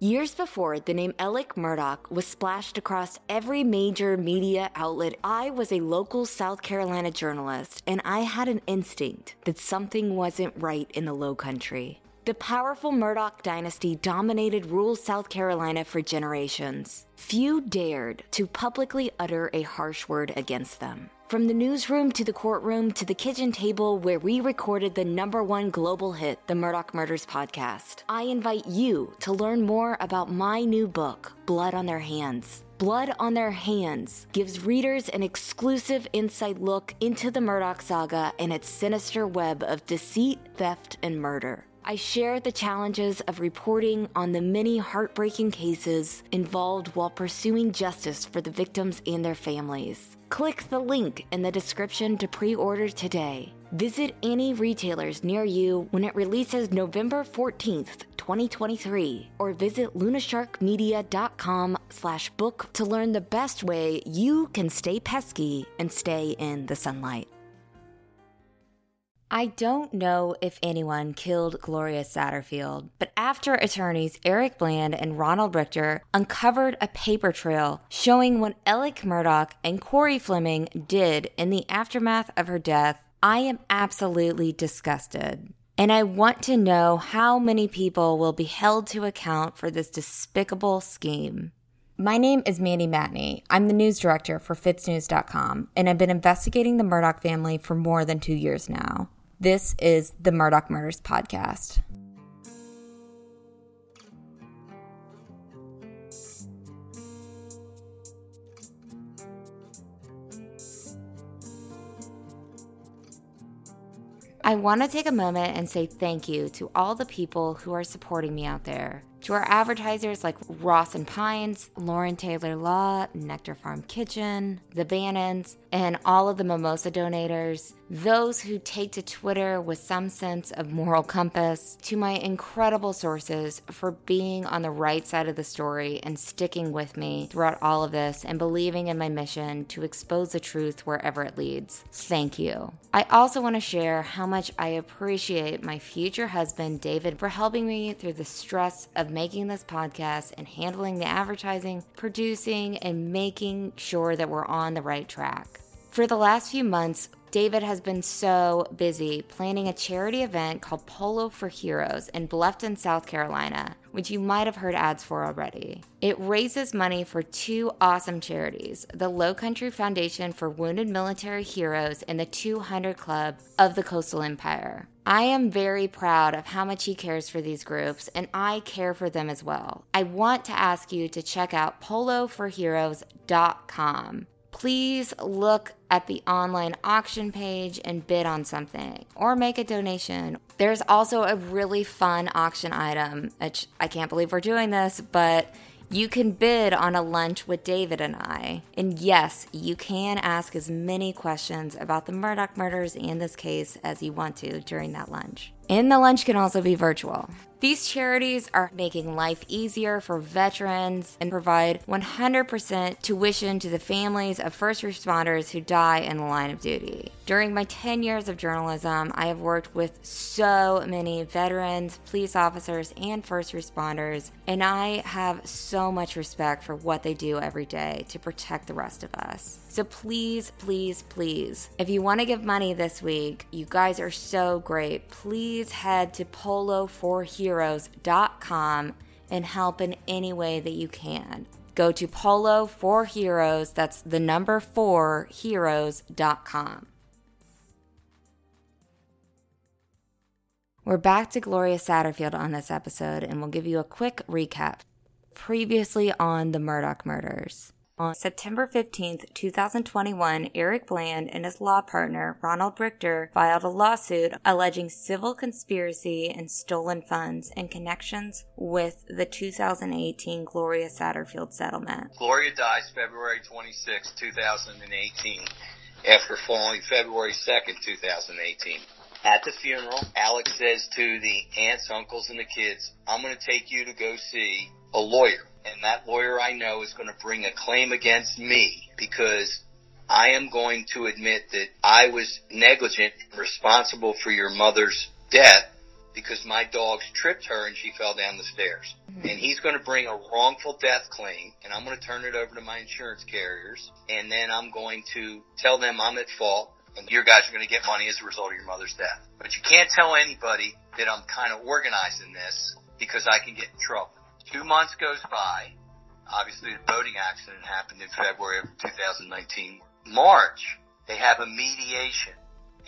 Years before the name Alec Murdaugh was splashed across every major media outlet, I was a local South Carolina journalist and I had an instinct that something wasn't right in the low country. The powerful Murdaugh dynasty dominated rural South Carolina for generations. Few dared to publicly utter a harsh word against them. From the newsroom to the courtroom to the kitchen table where we recorded the number one global hit, the Murdaugh Murders podcast, I invite you to learn more about my new book, Blood on Their Hands. Blood on Their Hands gives readers an exclusive inside look into the Murdaugh saga and its sinister web of deceit, theft, and murder. I share the challenges of reporting on the many heartbreaking cases involved while pursuing justice for the victims and their families. Click the link in the description to pre order today. Visit any retailers near you when it releases November 14th, 2023, or visit lunasharkmedia.com slash book to learn the best way you can stay pesky and stay in the sunlight. I don't know if anyone killed Gloria Satterfield, but after attorneys Eric Bland and Ronald Richter uncovered a paper trail showing what Alec Murdaugh and Corey Fleming did in the aftermath of her death, I am absolutely disgusted. And I want to know how many people will be held to account for this despicable scheme. My name is Mandy Matney. I'm the news director for FITSNews.com, and I've been investigating the Murdaugh family for more than two years now. This is the Murdaugh Murders Podcast. I want to take a moment and say thank you to all the people who are supporting me out there. To our advertisers like Ross and Pines, Lauren Taylor Law, Nectar Farm Kitchen, the Bannons, and all of the Mimosa donators, those who take to Twitter with some sense of moral compass, to my incredible sources for being on the right side of the story and sticking with me throughout all of this and believing in my mission to expose the truth wherever it leads. Thank you. I also want to share how much I appreciate my future husband, David, for helping me through the stress of making this podcast and handling the advertising, producing, and making sure that we're on the right track. For the last few months, David has been so busy planning a charity event called Polo for Heroes in Bluffton, South Carolina, which you might have heard ads for already. It raises money for two awesome charities the Low Country Foundation for Wounded Military Heroes and the 200 Club of the Coastal Empire. I am very proud of how much he cares for these groups, and I care for them as well. I want to ask you to check out poloforheroes.com please look at the online auction page and bid on something or make a donation. There's also a really fun auction item, I can't believe we're doing this, but you can bid on a lunch with David and I. And yes, you can ask as many questions about the Murdaugh murders and this case as you want to during that lunch. And the lunch can also be virtual. These charities are making life easier for veterans and provide 100% tuition to the families of first responders who die in the line of duty. During my 10 years of journalism, I have worked with so many veterans, police officers, and first responders, and I have so much respect for what they do every day to protect the rest of us. So please, please, please, if you want to give money this week, you guys are so great. Please head to poloforheroes.com and help in any way that you can. Go to Polo for Heroes, that's the number four heroes.com. We're back to Gloria Satterfield on this episode, and we'll give you a quick recap. Previously on the Murdaugh murders. On September 15, 2021, Eric Bland and his law partner, Ronald Richter, filed a lawsuit alleging civil conspiracy and stolen funds in connections with the 2018 Gloria Satterfield settlement. Gloria dies February 26, 2018, after falling February 2, 2018. At the funeral, Alex says to the aunts, uncles, and the kids, I'm going to take you to go see a lawyer and that lawyer I know is going to bring a claim against me because I am going to admit that I was negligent responsible for your mother's death because my dogs tripped her and she fell down the stairs. Mm-hmm. And he's going to bring a wrongful death claim and I'm going to turn it over to my insurance carriers and then I'm going to tell them I'm at fault and your guys are going to get money as a result of your mother's death. But you can't tell anybody that I'm kind of organizing this because I can get in trouble. Two months goes by. Obviously the boating accident happened in February of 2019. March, they have a mediation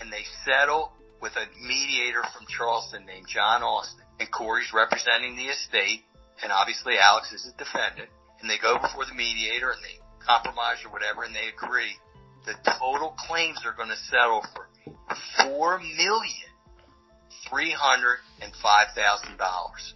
and they settle with a mediator from Charleston named John Austin. And Corey's representing the estate, and obviously Alex is a defendant. And they go before the mediator and they compromise or whatever, and they agree. The total claims are going to settle for four million three hundred and five thousand dollars.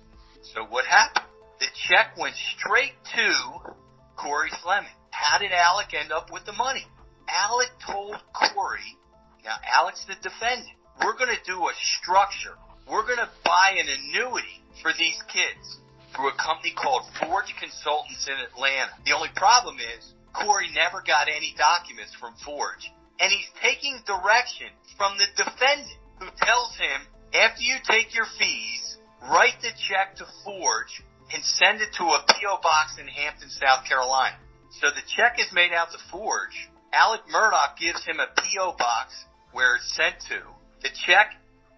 So what happened? The check went straight to Corey Fleming. How did Alec end up with the money? Alec told Corey, now Alec's the defendant, we're going to do a structure. We're going to buy an annuity for these kids through a company called Forge Consultants in Atlanta. The only problem is Corey never got any documents from Forge. And he's taking direction from the defendant who tells him, after you take your fees, write the check to Forge and send it to a P.O. box in Hampton, South Carolina. So the check is made out to Forge. Alec Murdaugh gives him a P.O. box where it's sent to. The check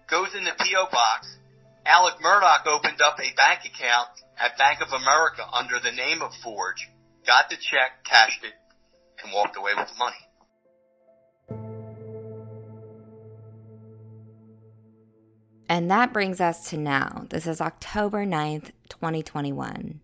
goes in the P.O. box. Alec Murdaugh opened up a bank account at Bank of America under the name of Forge, got the check, cashed it, and walked away with the money. And that brings us to now. This is October 9th, 2021.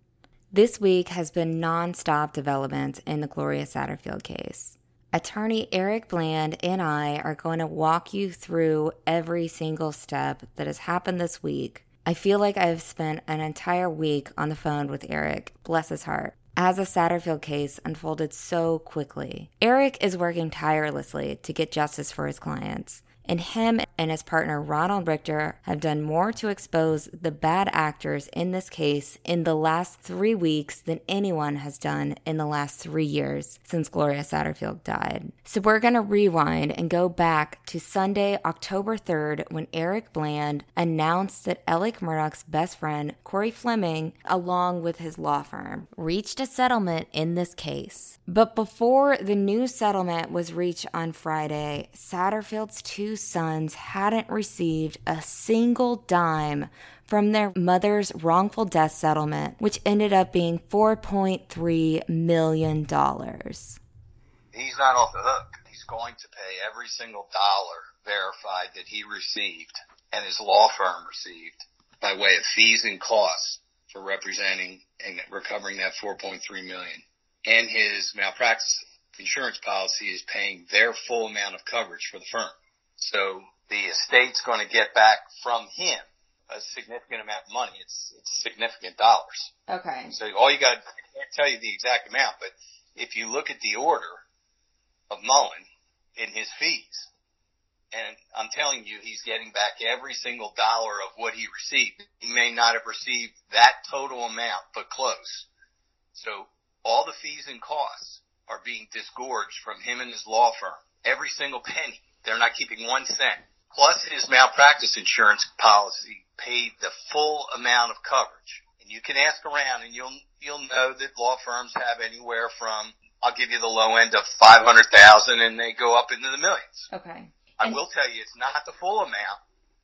This week has been nonstop developments in the Gloria Satterfield case. Attorney Eric Bland and I are going to walk you through every single step that has happened this week. I feel like I've spent an entire week on the phone with Eric, bless his heart, as the Satterfield case unfolded so quickly. Eric is working tirelessly to get justice for his clients and him and his partner Ronald Richter have done more to expose the bad actors in this case in the last three weeks than anyone has done in the last three years since Gloria Satterfield died. So we're going to rewind and go back to Sunday, October 3rd, when Eric Bland announced that Alec Murdaugh's best friend, Corey Fleming, along with his law firm, reached a settlement in this case. But before the new settlement was reached on Friday, Satterfield's two sons hadn't received a single dime from their mother's wrongful death settlement, which ended up being $4.3 million. He's not off the hook. He's going to pay every single dollar verified that he received and his law firm received by way of fees and costs for representing and recovering that 4.3 million. And his malpractice insurance policy is paying their full amount of coverage for the firm. So the estate's going to get back from him a significant amount of money. It's it's significant dollars. Okay. So all you got, I can't tell you the exact amount, but if you look at the order of Mullen in his fees, and I'm telling you, he's getting back every single dollar of what he received. He may not have received that total amount, but close. So all the fees and costs are being disgorged from him and his law firm. Every single penny. They're not keeping one cent. Plus his malpractice insurance policy paid the full amount of coverage. And you can ask around and you'll, you'll know that law firms have anywhere from, I'll give you the low end of 500,000 and they go up into the millions. Okay. I will tell you it's not the full amount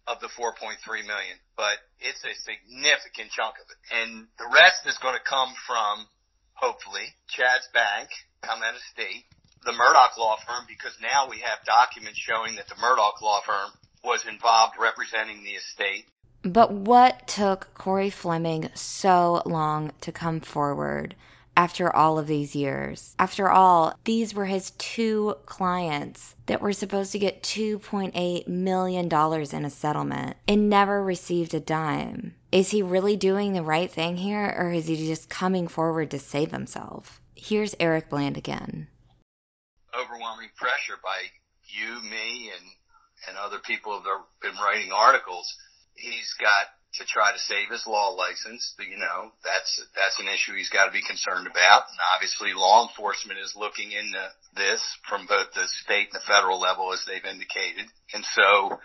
of the 4.3 million, but it's a significant chunk of it. And the rest is going to come from, hopefully, Chad's bank, come out of state, the Murdaugh law firm because now we have documents showing that the Murdaugh law firm was involved representing the estate. But what took Corey Fleming so long to come forward after all of these years? After all, these were his two clients that were supposed to get $2.8 million in a settlement and never received a dime. Is he really doing the right thing here, or is he just coming forward to save himself? Here's Eric Bland again overwhelming pressure by you, me, and and other people that have been writing articles. He's got to try to save his law license. You know, that's that's an issue he's got to be concerned about. And obviously, law enforcement is looking into this from both the state and the federal level, as they've indicated. And so,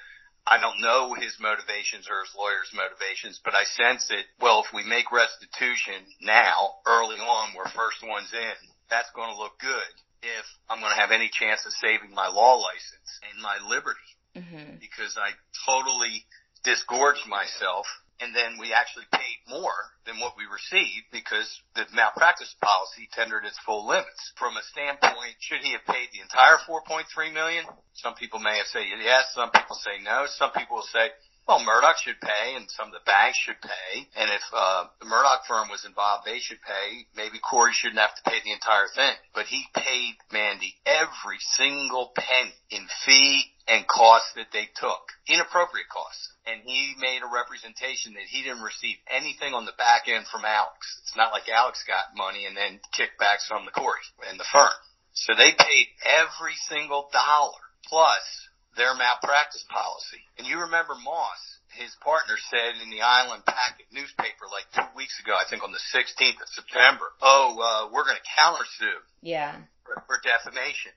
I don't know his motivations or his lawyer's motivations, but I sense that, well, if we make restitution now, early on, we're first ones in, that's going to look good if I'm going to have any chance of saving my law license and my liberty. Mm-hmm. Because I totally disgorged myself and then we actually paid more than what we received because the malpractice policy tendered its full limits. From a standpoint, should he have paid the entire 4.3 million? Some people may have said yes, some people say no, some people will say, well, Murdaugh should pay and some of the banks should pay. And if uh, the Murdaugh firm was involved, they should pay. Maybe Corey shouldn't have to pay the entire thing. But he paid Mandy every single penny in fee and costs that they took, inappropriate costs. And he made a representation that he didn't receive anything on the back end from Alex. It's not like Alex got money and then kickbacks from the Corey and the firm. So they paid every single dollar plus their malpractice policy. And you remember Moss, his partner said in the Island Packet newspaper like two weeks ago, I think on the 16th of September, oh, uh, we're going to countersue. Yeah. For, for defamation.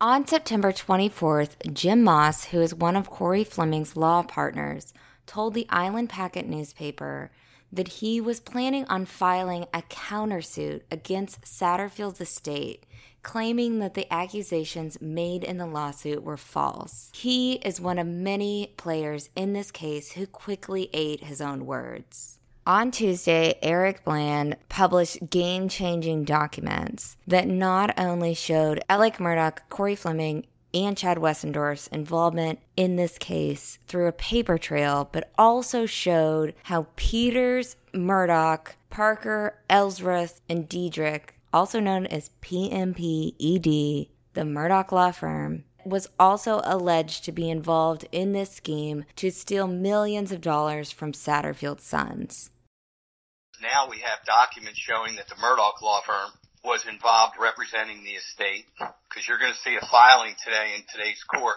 On September 24th, Jim Moss, who is one of Corey Fleming's law partners, told the Island Packet newspaper that he was planning on filing a countersuit against Satterfield's estate claiming that the accusations made in the lawsuit were false. He is one of many players in this case who quickly ate his own words. On Tuesday, Eric Bland published game changing documents that not only showed Alec Murdaugh, Corey Fleming, and Chad Westendorf's involvement in this case through a paper trail, but also showed how Peters, Murdaugh, Parker, Eltzroth, and Detrick also known as PMPED, the Murdaugh law firm, was also alleged to be involved in this scheme to steal millions of dollars from Satterfield's sons. Now we have documents showing that the Murdaugh law firm was involved representing the estate because you're going to see a filing today in today's court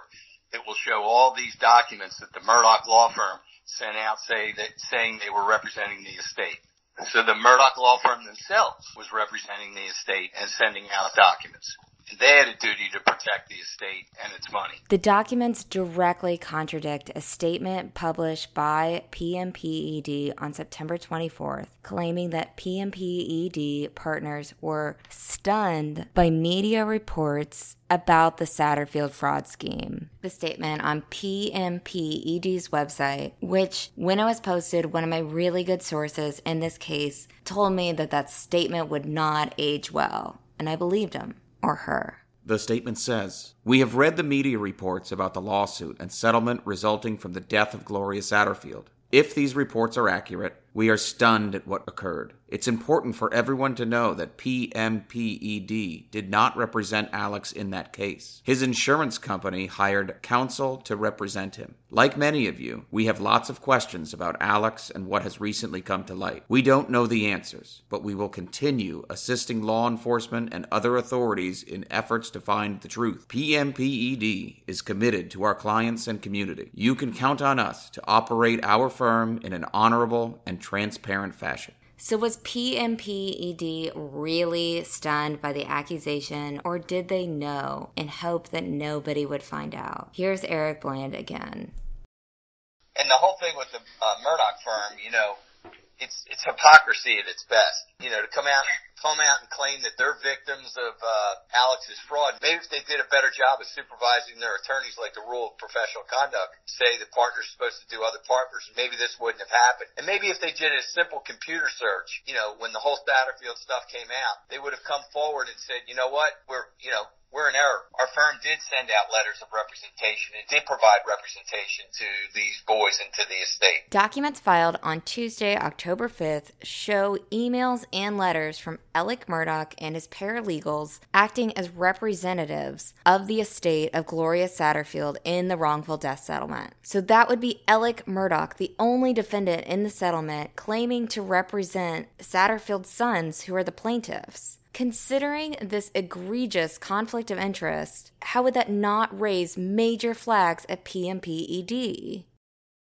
that will show all these documents that the Murdaugh law firm sent out say that saying they were representing the estate. So the Murdaugh law firm themselves was representing the estate and sending out documents. They had a duty to protect the estate and its money. The documents directly contradict a statement published by PMPED on September 24th, claiming that PMPED partners were stunned by media reports about the Satterfield fraud scheme. The statement on PMPED's website, which, when it was posted, one of my really good sources in this case told me that that statement would not age well, and I believed him or her. The statement says We have read the media reports about the lawsuit and settlement resulting from the death of Gloria Satterfield. If these reports are accurate, we are stunned at what occurred. It's important for everyone to know that PMPED did not represent Alex in that case. His insurance company hired counsel to represent him. Like many of you, we have lots of questions about Alex and what has recently come to light. We don't know the answers, but we will continue assisting law enforcement and other authorities in efforts to find the truth. PMPED is committed to our clients and community. You can count on us to operate our firm in an honorable and transparent fashion. So, was PMPED really stunned by the accusation, or did they know and hope that nobody would find out? Here's Eric Bland again. And the whole thing with the uh, Murdaugh firm, you know, it's it's hypocrisy at its best. You know, to come out come out and claim that they're victims of uh, Alex's fraud. Maybe if they did a better job of supervising their attorneys, like the rule of professional conduct, say the partner's supposed to do other partners, maybe this wouldn't have happened. And maybe if they did a simple computer search, you know, when the whole Satterfield stuff came out, they would have come forward and said, you know what, we're, you know, we're in error. Our firm did send out letters of representation and did provide representation to these boys and to the estate. Documents filed on Tuesday, October 5th show emails and letters from Alec Murdaugh and his paralegals acting as representatives of the estate of Gloria Satterfield in the wrongful death settlement. So that would be Alec Murdaugh, the only defendant in the settlement, claiming to represent Satterfield's sons, who are the plaintiffs. Considering this egregious conflict of interest, how would that not raise major flags at PMPED?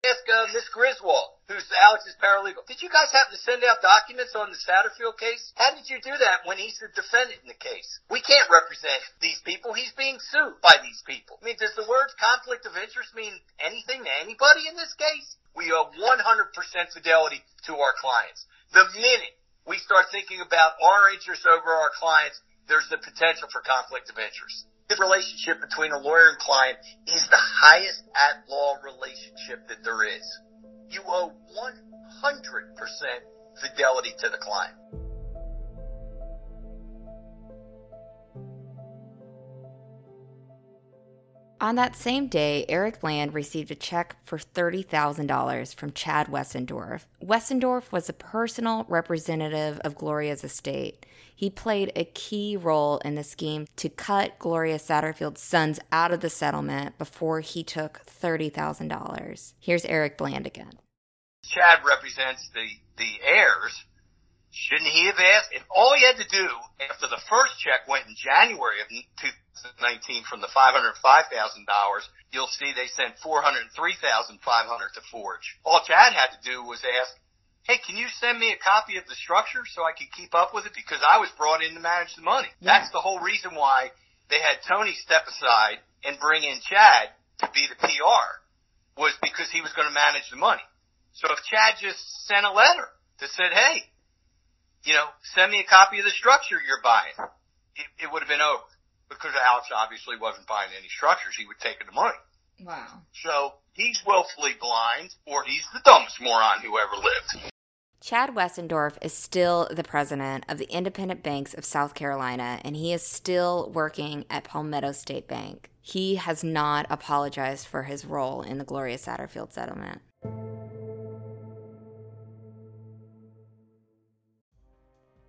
Ask uh, Miss Griswold. who's Alex's paralegal. Did you guys happen to send out documents on the Satterfield case? How did you do that when he's the defendant in the case? We can't represent these people. He's being sued by these people. I mean, does the word conflict of interest mean anything to anybody in this case? We owe 100% fidelity to our clients. The minute we start thinking about our interests over our clients, there's the potential for conflict of interest. The relationship between a lawyer and client is the highest at law relationship that there is you owe 100% fidelity to the client. On that same day, Eric Bland received a check for $30,000 from Chad Westendorf. Westendorf was a personal representative of Gloria's estate. He played a key role in the scheme to cut Gloria Satterfield's sons out of the settlement before he took $30,000. Here's Eric Bland again. Chad represents the, the heirs. Shouldn't he have asked? If all he had to do after the first check went in January of 2019 from the $505,000, you'll see they sent 403,500 to Forge. All Chad had to do was ask, hey, can you send me a copy of the structure so I can keep up with it? Because I was brought in to manage the money. Yeah. That's the whole reason why they had Tony step aside and bring in Chad to be the PR was because he was going to manage the money. So if Chad just sent a letter that said, hey, you know, send me a copy of the structure you're buying, it, it would have been over. Because Alex obviously wasn't buying any structures. He would take the money. Wow. So he's willfully blind, or he's the dumbest moron who ever lived. Chad Westendorf is still the president of the Independent Banks of South Carolina, and he is still working at Palmetto State Bank. He has not apologized for his role in the Gloria Satterfield settlement.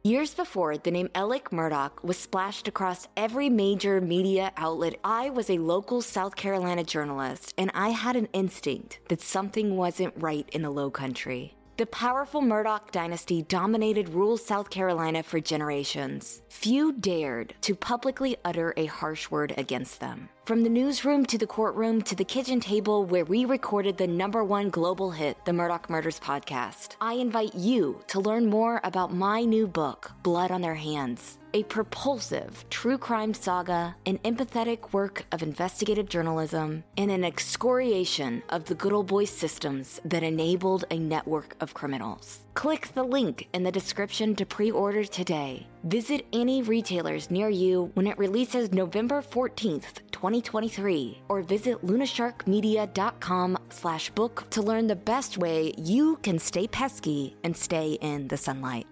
Years before the name Alec Murdaugh was splashed across every major media outlet, I was a local South Carolina journalist and I had an instinct that something wasn't right in the low country. The powerful Murdaugh dynasty dominated rural South Carolina for generations. Few dared to publicly utter a harsh word against them. From the newsroom to the courtroom to the kitchen table where we recorded the number one global hit, the Murdaugh Murders podcast, I invite you to learn more about my new book, Blood on Their Hands a propulsive true crime saga, an empathetic work of investigative journalism, and an excoriation of the good old boy systems that enabled a network of criminals. Click the link in the description to pre-order today. Visit any retailers near you when it releases November 14th, 2023, or visit lunasharkmedia.com slash book to learn the best way you can stay pesky and stay in the sunlight.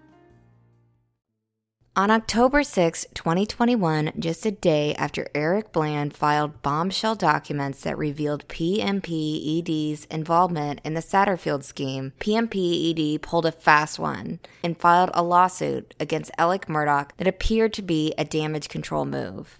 On October 6, 2021, just a day after Eric Bland filed bombshell documents that revealed PMPED's involvement in the Satterfield scheme, PMPED pulled a fast one and filed a lawsuit against Alec Murdaugh that appeared to be a damage control move.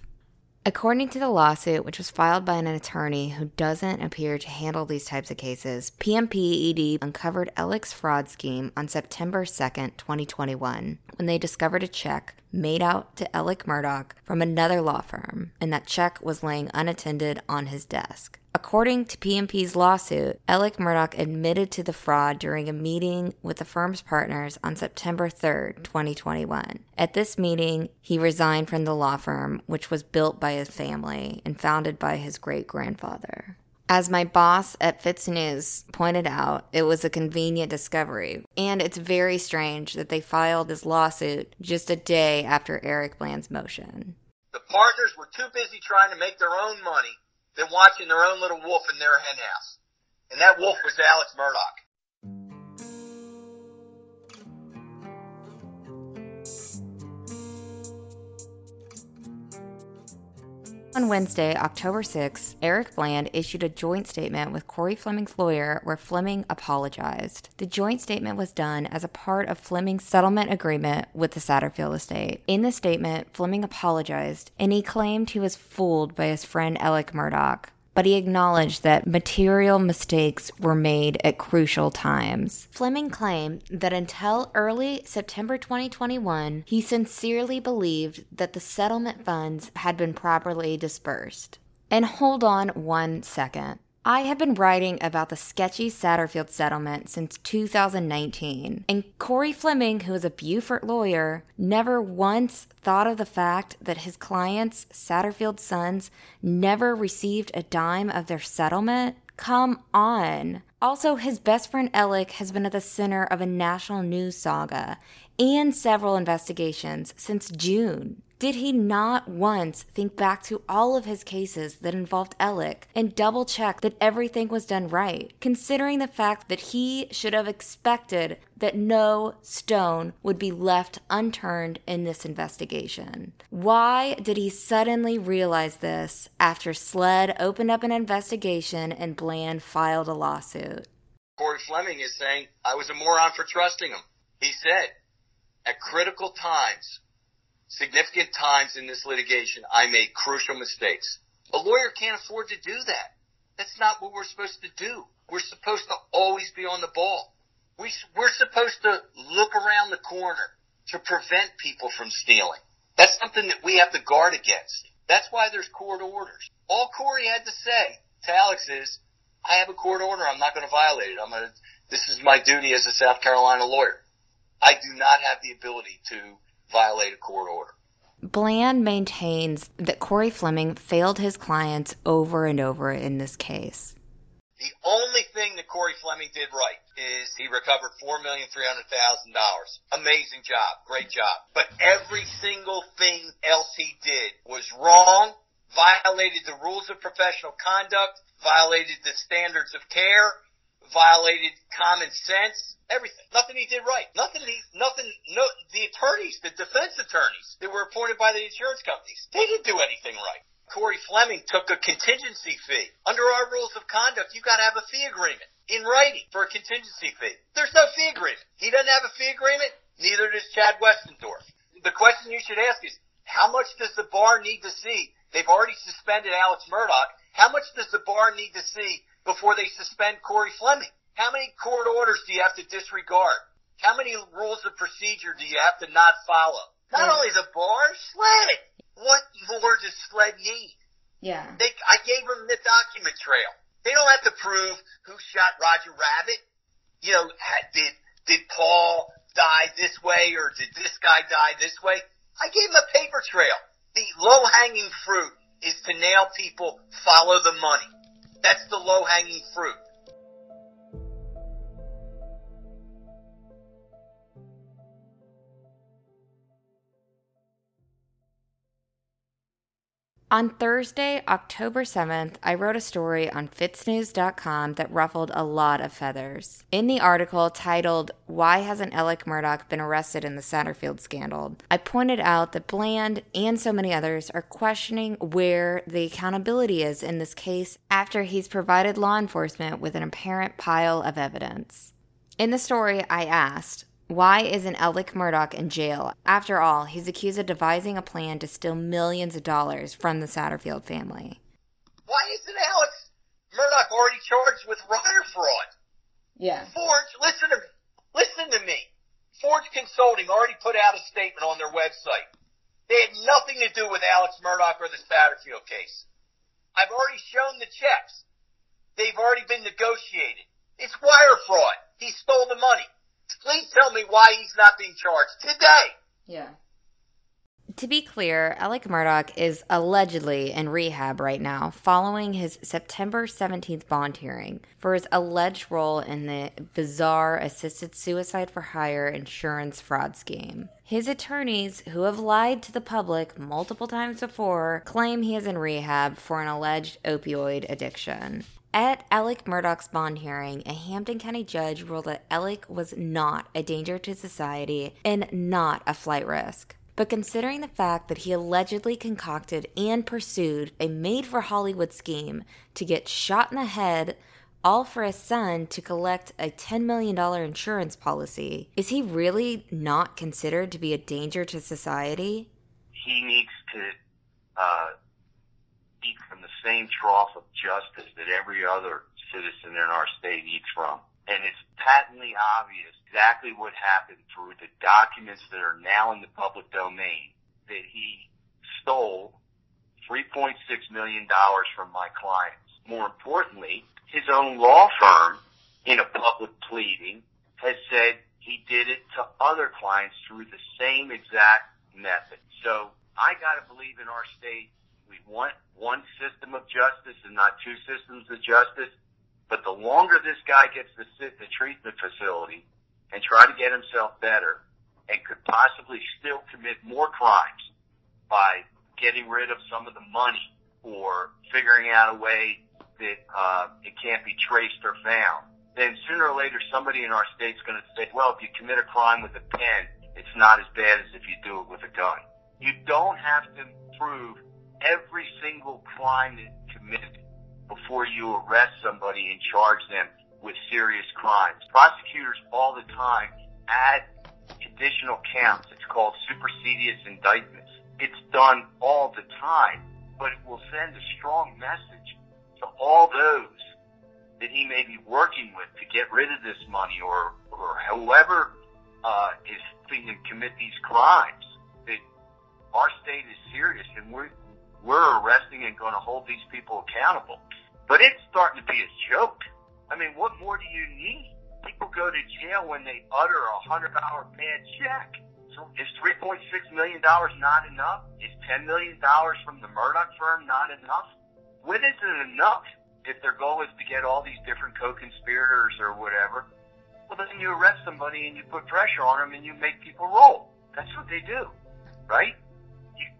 According to the lawsuit, which was filed by an attorney who doesn't appear to handle these types of cases, PMPED uncovered Alec's fraud scheme on September 2nd, 2021, when they discovered a check made out to Alec Murdaugh from another law firm, and that check was laying unattended on his desk. According to PMP's lawsuit, Alec Murdaugh admitted to the fraud during a meeting with the firm's partners on September 3, 2021. At this meeting, he resigned from the law firm, which was built by his family and founded by his great grandfather. As my boss at FITS News pointed out, it was a convenient discovery, and it's very strange that they filed this lawsuit just a day after Eric Bland's motion. The partners were too busy trying to make their own money than watching their own little wolf in their henhouse. And that wolf was Alex Murdaugh. On Wednesday, October 6, Eric Bland issued a joint statement with Corey Fleming's lawyer where Fleming apologized. The joint statement was done as a part of Fleming's settlement agreement with the Satterfield estate. In the statement, Fleming apologized and he claimed he was fooled by his friend Alec Murdaugh but he acknowledged that material mistakes were made at crucial times. Fleming claimed that until early September 2021, he sincerely believed that the settlement funds had been properly dispersed. And hold on one second. I have been writing about the sketchy Satterfield settlement since 2019, and Corey Fleming, who is a Beaufort lawyer, never once thought of the fact that his clients, Satterfield's sons, never received a dime of their settlement. Come on. Also, his best friend Alec has been at the center of a national news saga and several investigations since June. Did he not once think back to all of his cases that involved Alec and double check that everything was done right, considering the fact that he should have expected that no stone would be left unturned in this investigation? Why did he suddenly realize this after SLED opened up an investigation and Bland filed a lawsuit? Corey Fleming is saying, I was a moron for trusting him. He said, at critical times, significant times in this litigation, I made crucial mistakes. A lawyer can't afford to do that. That's not what we're supposed to do. We're supposed to always be on the ball. We, we're supposed to look around the corner to prevent people from stealing. That's something that we have to guard against. That's why there's court orders. All Corey had to say to Alex is, I have a court order. I'm not going to violate it. I'm going to, this is my duty as a South Carolina lawyer. I do not have the ability to violate a court order. Bland maintains that Corey Fleming failed his clients over and over in this case. The only thing that Corey Fleming did right is he recovered four million three hundred thousand dollars. Amazing job, great job. But every single thing else he did was wrong, violated the rules of professional conduct, violated the standards of care, violated common sense, everything. Nothing he did right. Nothing he, nothing, no, the attorneys, the defense attorneys that were appointed by the insurance companies, they didn't do anything right. Corey Fleming took a contingency fee. Under our rules of conduct, you gotta have a fee agreement in writing for a contingency fee. There's no fee agreement. He doesn't have a fee agreement, neither does Chad Westendorf. The question you should ask is, how much does the bar need to see? They've already suspended Alex Murdaugh. How much does the bar need to see before they suspend Corey Fleming? How many court orders do you have to disregard? How many rules of procedure do you have to not follow? Not only the bar, SLED. What more does SLED need? Yeah. They, I gave them the document trail. They don't have to prove who shot Roger Rabbit. You know, did did Paul die this way or did this guy die this way? I gave them a paper trail. The low hanging fruit is to nail people, follow the money. That's the low hanging fruit. On Thursday, October 7th, I wrote a story on FITSNews.com that ruffled a lot of feathers. In the article titled, Why Hasn't Alec Murdaugh Been Arrested in the Satterfield Scandal? I pointed out that Bland and so many others are questioning where the accountability is in this case after he's provided law enforcement with an apparent pile of evidence. In the story, I asked, why isn't Alec Murdaugh in jail? After all, he's accused of devising a plan to steal millions of dollars from the Satterfield family. Why isn't Alex Murdaugh already charged with wire fraud? Yeah. Forge, listen to me. Listen to me. Forge Consulting already put out a statement on their website. They had nothing to do with Alex Murdaugh or the Satterfield case. I've already shown the checks. They've already been negotiated. It's wire fraud. He stole the money. Please tell me why he's not being charged today. Yeah. To be clear, Alec Murdaugh is allegedly in rehab right now following his September 17th bond hearing for his alleged role in the bizarre assisted suicide for hire insurance fraud scheme. His attorneys, who have lied to the public multiple times before, claim he is in rehab for an alleged opioid addiction. At Alec Murdaugh's bond hearing, a Hampton County judge ruled that Alec was not a danger to society and not a flight risk. But considering the fact that he allegedly concocted and pursued a made for Hollywood scheme to get shot in the head, all for his son to collect a $10 million insurance policy, is he really not considered to be a danger to society? He needs to uh, same trough of justice that every other citizen in our state eats from. And it's patently obvious exactly what happened through the documents that are now in the public domain that he stole $3.6 million from my clients. More importantly, his own law firm in a public pleading has said he did it to other clients through the same exact method. So I gotta believe in our state we want one system of justice and not two systems of justice. But the longer this guy gets to sit in the treatment facility and try to get himself better and could possibly still commit more crimes by getting rid of some of the money or figuring out a way that uh, it can't be traced or found, then sooner or later somebody in our state's going to say, well, if you commit a crime with a pen, it's not as bad as if you do it with a gun. You don't have to prove every single crime committed before you arrest somebody and charge them with serious crimes. Prosecutors all the time add additional counts. It's called supersedious indictments. It's done all the time, but it will send a strong message to all those that he may be working with to get rid of this money or, or whoever, uh, is thinking to commit these crimes that our state is serious and we're, we're arresting and going to hold these people accountable. But it's starting to be a joke. I mean, what more do you need? People go to jail when they utter a hundred dollar bad check. So is three point six million dollars not enough? Is ten million dollars from the Murdaugh firm not enough? When is it enough? If their goal is to get all these different co-conspirators or whatever, well then you arrest somebody and you put pressure on them and you make people roll. That's what they do, right?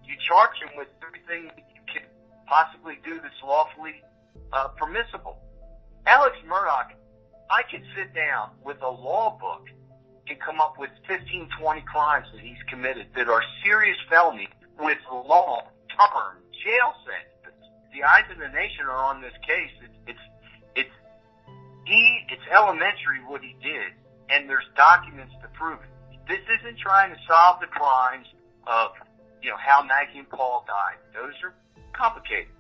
You charge them with everything you can possibly do that's lawfully uh, permissible. Alex Murdaugh, I could sit down with a law book and come up with 15, 20 crimes that he's committed that are serious felonies with long-term jail sentences. The eyes of the nation are on this case. It's, it's, it's, he, it's elementary what he did, and there's documents to prove it. This isn't trying to solve the crimes of, you know, how Maggie and Paul died. Those are complicated.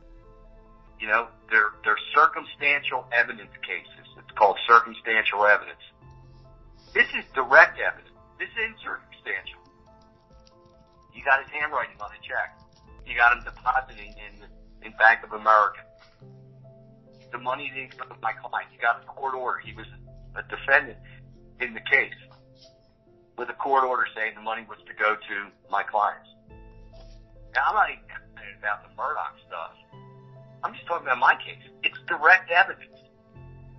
You know, they're, they're circumstantial evidence cases. It's called circumstantial evidence. This is direct evidence. This isn't circumstantial. You got his handwriting on the check. You got him depositing in, in Bank of America. The money come to my client. You got a court order. He was a defendant in the case with a court order saying the money was to go to my clients. Now, I'm not even about the Murdaugh stuff. I'm just talking about my case. It's direct evidence.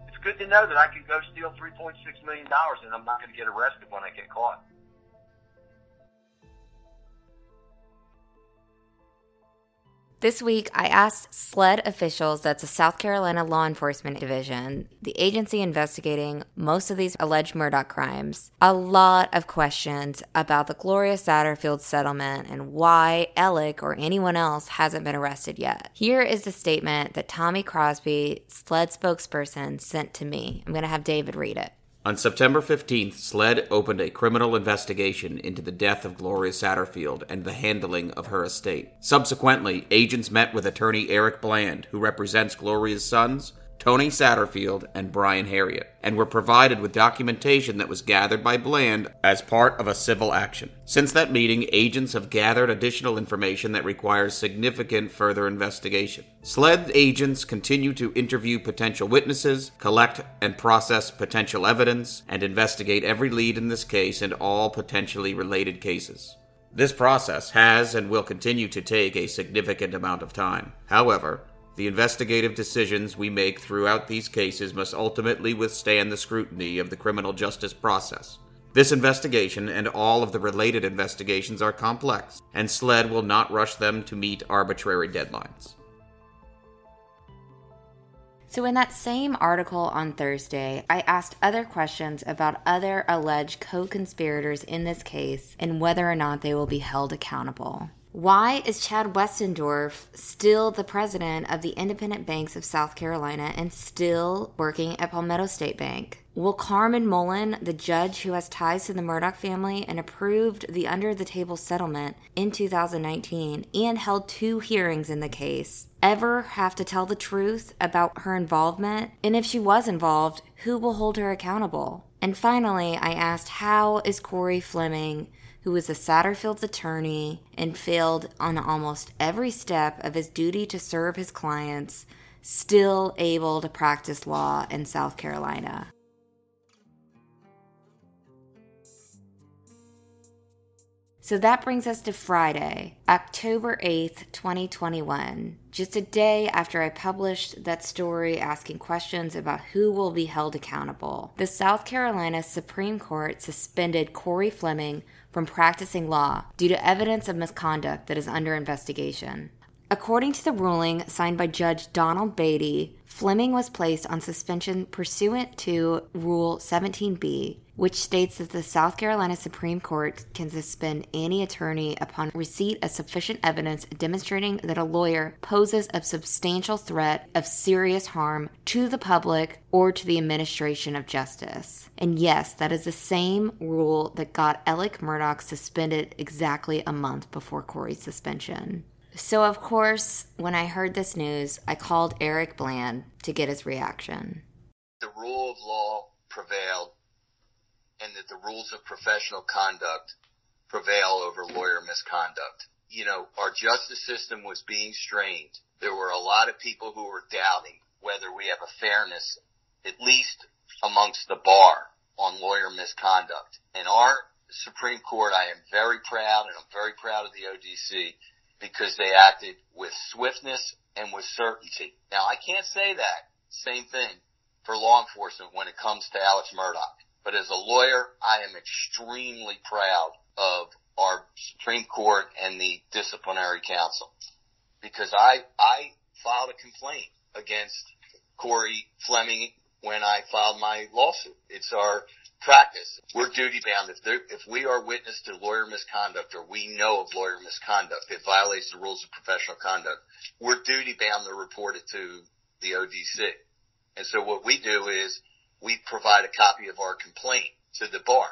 It's good to know that I can go steal $3.6 million and I'm not going to get arrested when I get caught. This week, I asked SLED officials, that's the South Carolina Law Enforcement Division, the agency investigating most of these alleged Murdaugh crimes, a lot of questions about the Gloria Satterfield settlement and why Alec or anyone else hasn't been arrested yet. Here is the statement that Tommy Crosby, SLED spokesperson, sent to me. I'm going to have David read it. On September 15th, SLED opened a criminal investigation into the death of Gloria Satterfield and the handling of her estate. Subsequently, agents met with attorney Eric Bland, who represents Gloria's sons, Tony Satterfield, and Brian Harriott, and were provided with documentation that was gathered by Bland as part of a civil action. Since that meeting, agents have gathered additional information that requires significant further investigation. SLED agents continue to interview potential witnesses, collect and process potential evidence, and investigate every lead in this case and all potentially related cases. This process has and will continue to take a significant amount of time. However, the investigative decisions we make throughout these cases must ultimately withstand the scrutiny of the criminal justice process. This investigation and all of the related investigations are complex, and SLED will not rush them to meet arbitrary deadlines. So, in that same article on Thursday, I asked other questions about other alleged co conspirators in this case and whether or not they will be held accountable. Why is Chad Westendorf still the president of the Independent Banks of South Carolina and still working at Palmetto State Bank? Will Carmen Mullen, the judge who has ties to the Murdaugh family and approved the under the table settlement in 2019 and held two hearings in the case, ever have to tell the truth about her involvement? And if she was involved, who will hold her accountable? And finally, I asked how is Corey Fleming who was a Satterfield's attorney and failed on almost every step of his duty to serve his clients, still able to practice law in South Carolina. So that brings us to Friday, October 8th, 2021, just a day after I published that story asking questions about who will be held accountable. The South Carolina Supreme Court suspended Corey Fleming from practicing law due to evidence of misconduct that is under investigation. According to the ruling signed by Judge Donald Beatty, Fleming was placed on suspension pursuant to Rule 17b which states that the South Carolina Supreme Court can suspend any attorney upon receipt of sufficient evidence demonstrating that a lawyer poses a substantial threat of serious harm to the public or to the administration of justice. And yes, that is the same rule that got Alec Murdaugh suspended exactly a month before Corey's suspension. So, of course, when I heard this news, I called Eric Bland to get his reaction. The rule of law prevailed and that the rules of professional conduct prevail over lawyer misconduct. You know, our justice system was being strained. There were a lot of people who were doubting whether we have a fairness, at least amongst the bar, on lawyer misconduct. And our Supreme Court, I am very proud, and I'm very proud of the ODC because they acted with swiftness and with certainty. Now, I can't say that same thing for law enforcement when it comes to Alex Murdaugh. But as a lawyer, I am extremely proud of our Supreme Court and the Disciplinary Counsel because I, I filed a complaint against Corey Fleming when I filed my lawsuit. It's our practice. We're duty bound. If there, if we are witness to lawyer misconduct or we know of lawyer misconduct that violates the rules of professional conduct, we're duty bound to report it to the ODC. And so what we do is we provide a copy of our complaint to the bar.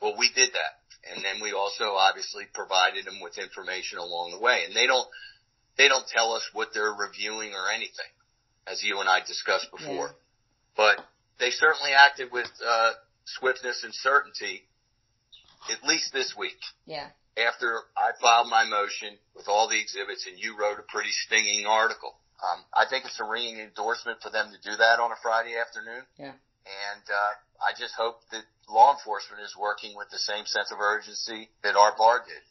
Well, we did that. And then we also obviously provided them with information along the way. And they don't, they don't tell us what they're reviewing or anything, as you and I discussed before. Yeah. But they certainly acted with, uh, swiftness and certainty, at least this week. Yeah. After I filed my motion with all the exhibits and you wrote a pretty stinging article. Um, I think it's a ringing endorsement for them to do that on a Friday afternoon. Yeah. And uh, I just hope that law enforcement is working with the same sense of urgency that our bar did.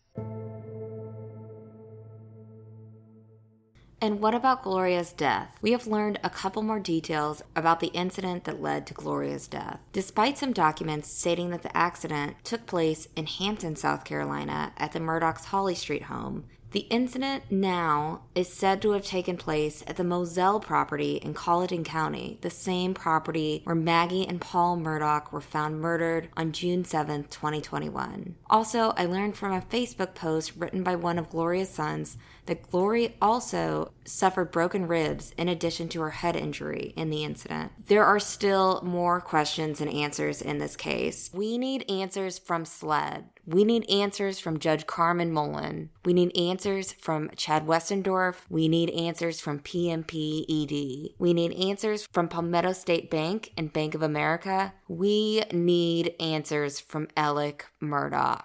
And what about Gloria's death? We have learned a couple more details about the incident that led to Gloria's death. Despite some documents stating that the accident took place in Hampton, South Carolina, at the Murdaugh's Holly Street home, the incident now is said to have taken place at the Moselle property in Colleton County, the same property where Maggie and Paul Murdoch were found murdered on June 7, 2021. Also, I learned from a Facebook post written by one of Gloria's sons that Glory also suffered broken ribs in addition to her head injury in the incident. There are still more questions and answers in this case. We need answers from SLED. We need answers from Judge Carmen Mullen. We need answers from Chad Westendorf. We need answers from PMPED. We need answers from Palmetto State Bank and Bank of America. We need answers from Alec Murdaugh.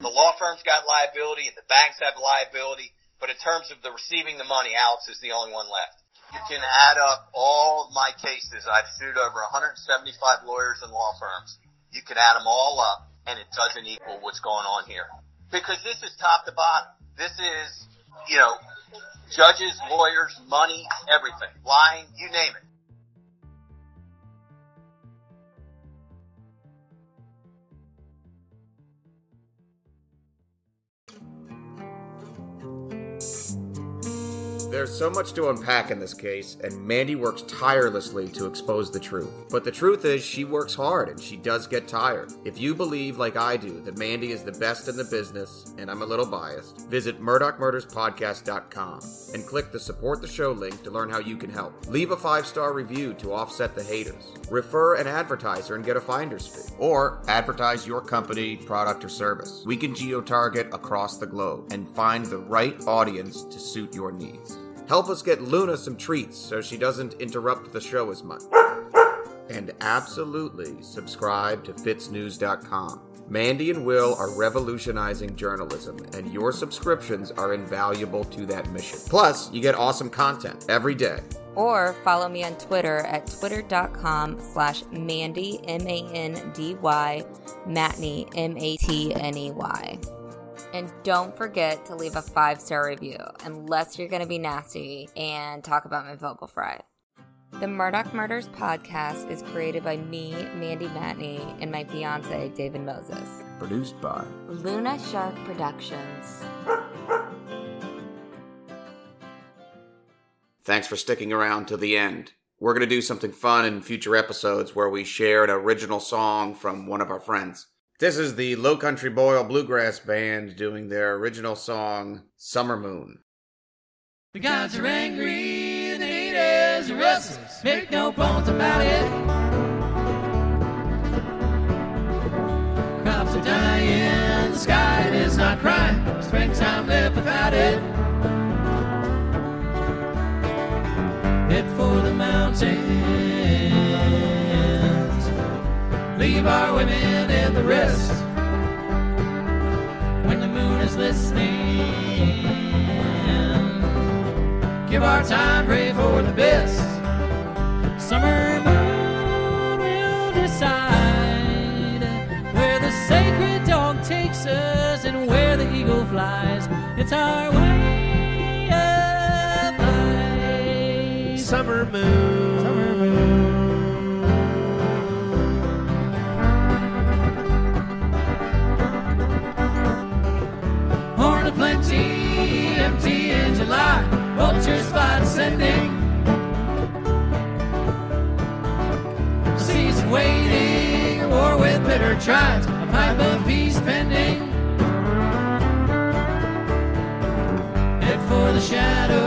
The law firm's got liability and the banks have liability, but in terms of the receiving the money, Alex is the only one left. You can add up all my cases. I've sued over 175 lawyers and law firms. You can add them all up and it doesn't equal what's going on here. Because this is top to bottom. This is, you know, judges, lawyers, money, everything. Lying, you name it. There's so much to unpack in this case, and Mandy works tirelessly to expose the truth. But the truth is, she works hard and she does get tired. If you believe, like I do, that Mandy is the best in the business, and I'm a little biased, visit MurdaughMurdersPodcast.com and click the support the show link to learn how you can help. Leave a five star review to offset the haters. Refer an advertiser and get a finder's fee. Or advertise your company, product, or service. We can geo target across the globe and find the right audience to suit your needs. Help us get Luna some treats so she doesn't interrupt the show as much. and absolutely subscribe to FITSNews.com. Mandy and Will are revolutionizing journalism, and your subscriptions are invaluable to that mission. Plus, you get awesome content every day. Or follow me on Twitter at twitter.com slash Mandy, M-A-N-D-Y, Matney, M-A-T-N-E-Y. And don't forget to leave a five-star review, unless you're going to be nasty and talk about my vocal fry. The Murdaugh Murders podcast is created by me, Mandy Matney, and my fiance, David Moses. Produced by Luna Shark Productions. Thanks for sticking around to the end. We're going to do something fun in future episodes where we share an original song from one of our friends. This is the Low Country Boil Bluegrass Band doing their original song, Summer Moon. The gods are angry the haters are restless. Make no bones about it. Crops are dying, the sky is not crying. Springtime live without it. Head for the mountains. Leave our women in the rest. When the moon is listening. Give our time, pray for the best. Summer moon will decide where the sacred dog takes us and where the eagle flies. It's our way of life. Summer moon. Summer moon. Empty in July. Vultures fly descending. Season waiting, a war with bitter tribes, a pipe of peace pending. Head for the shadows.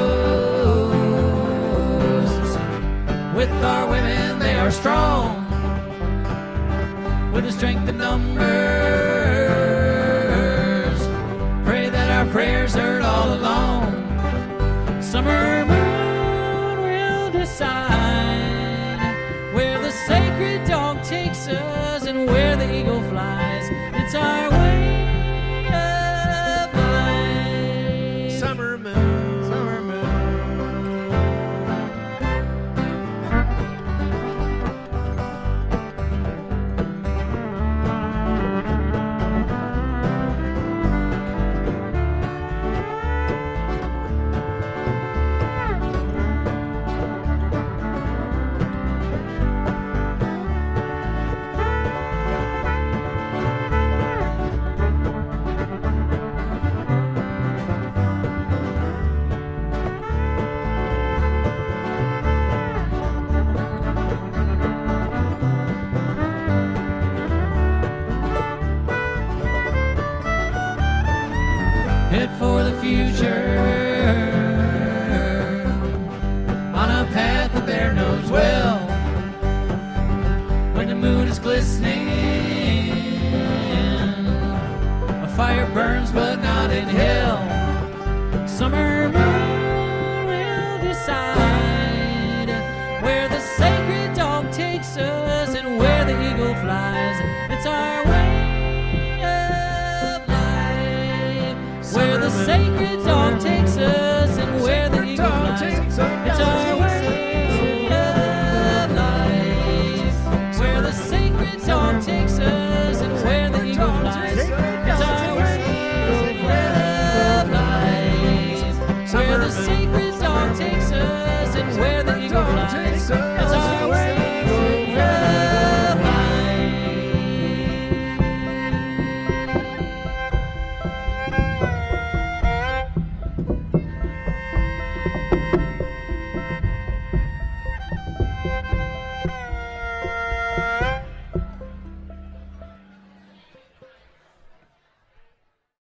With our women, they are strong. With the strength in numbers. Flies.